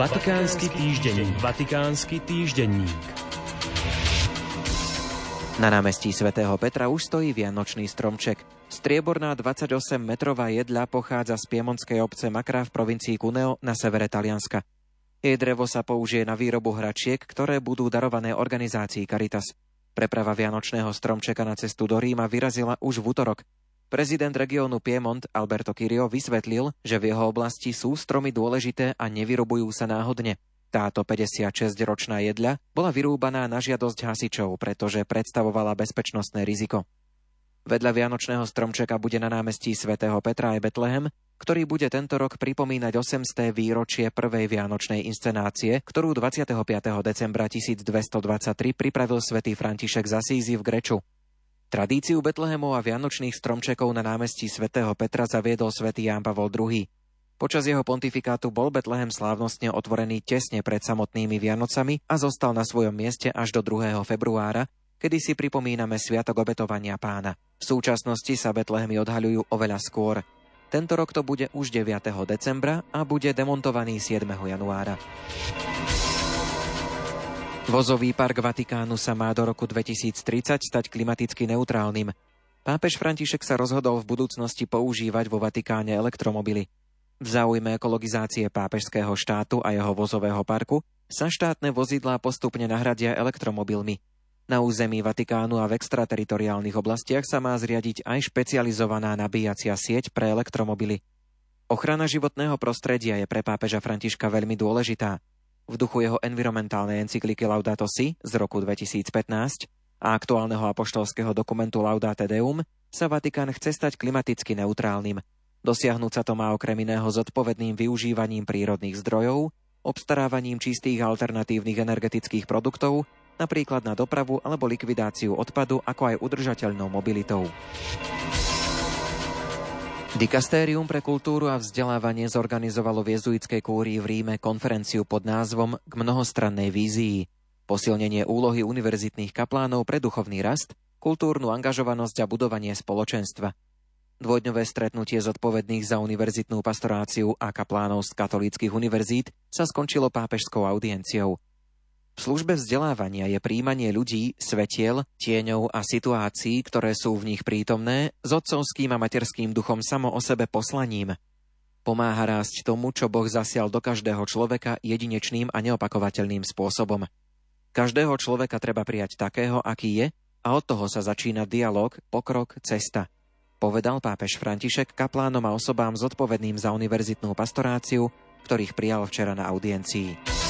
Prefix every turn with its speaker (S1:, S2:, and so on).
S1: Vatikánsky týždenník. Vatikánsky týždenník.
S2: Na námestí svätého Petra už stojí vianočný stromček. Strieborná 28-metrová jedľa pochádza z piemonskej obce Makra v provincii Cuneo na severe Talianska. Jej drevo sa použije na výrobu hračiek, ktoré budú darované organizácii Caritas. Preprava vianočného stromčeka na cestu do Ríma vyrazila už v útorok. Prezident regiónu Piemont Alberto Kirio vysvetlil, že v jeho oblasti sú stromy dôležité a nevyrobujú sa náhodne. Táto 56-ročná jedľa bola vyrúbaná na žiadosť hasičov, pretože predstavovala bezpečnostné riziko. Vedľa Vianočného stromčeka bude na námestí svätého Petra aj Betlehem, ktorý bude tento rok pripomínať 800. výročie prvej vianočnej inscenácie, ktorú 25. decembra 1223 pripravil svätý František z Asízy v Greču. Tradíciu Betlehemov a vianočných stromčekov na námestí svätého Petra zaviedol svätý Ján Pavol II. Počas jeho pontifikátu bol Betlehem slávnostne otvorený tesne pred samotnými Vianocami a zostal na svojom mieste až do 2. februára, kedy si pripomíname Sviatok obetovania pána. V súčasnosti sa Betlehemy odhaľujú oveľa skôr. Tento rok to bude už 9. decembra a bude demontovaný 7. januára. Vozový park Vatikánu sa má do roku 2030 stať klimaticky neutrálnym. Pápež František sa rozhodol v budúcnosti používať vo Vatikáne elektromobily. V záujme ekologizácie pápežského štátu a jeho vozového parku sa štátne vozidlá postupne nahradia elektromobilmi. Na území Vatikánu a v extrateritoriálnych oblastiach sa má zriadiť aj špecializovaná nabíjacia sieť pre elektromobily. Ochrana životného prostredia je pre pápeža Františka veľmi dôležitá. V duchu jeho environmentálnej encykliky Laudato Si z roku 2015 a aktuálneho apoštolského dokumentu Laudate Deum sa Vatikán chce stať klimaticky neutrálnym. Dosiahnuť sa to má okrem iného zodpovedným využívaním prírodných zdrojov, obstarávaním čistých alternatívnych energetických produktov, napríklad na dopravu alebo likvidáciu odpadu, ako aj udržateľnou mobilitou. Dikastérium pre kultúru a vzdelávanie zorganizovalo v jezuitskej kúrii v Ríme konferenciu pod názvom K mnohostrannej vízii. Posilnenie úlohy univerzitných kaplánov pre duchovný rast, kultúrnu angažovanosť a budovanie spoločenstva. Dvojdňové stretnutie zodpovedných za univerzitnú pastoráciu a kaplánov z katolíckých univerzít sa skončilo pápežskou audienciou – v službe vzdelávania je príjmanie ľudí, svetiel, tieňov a situácií, ktoré sú v nich prítomné, s otcovským a materským duchom samo o sebe poslaním. Pomáha rásť tomu, čo Boh zasial do každého človeka jedinečným a neopakovateľným spôsobom. Každého človeka treba prijať takého, aký je, a od toho sa začína dialog, pokrok, cesta. Povedal pápež František kaplánom a osobám zodpovedným za univerzitnú pastoráciu, ktorých prijal včera na audiencii.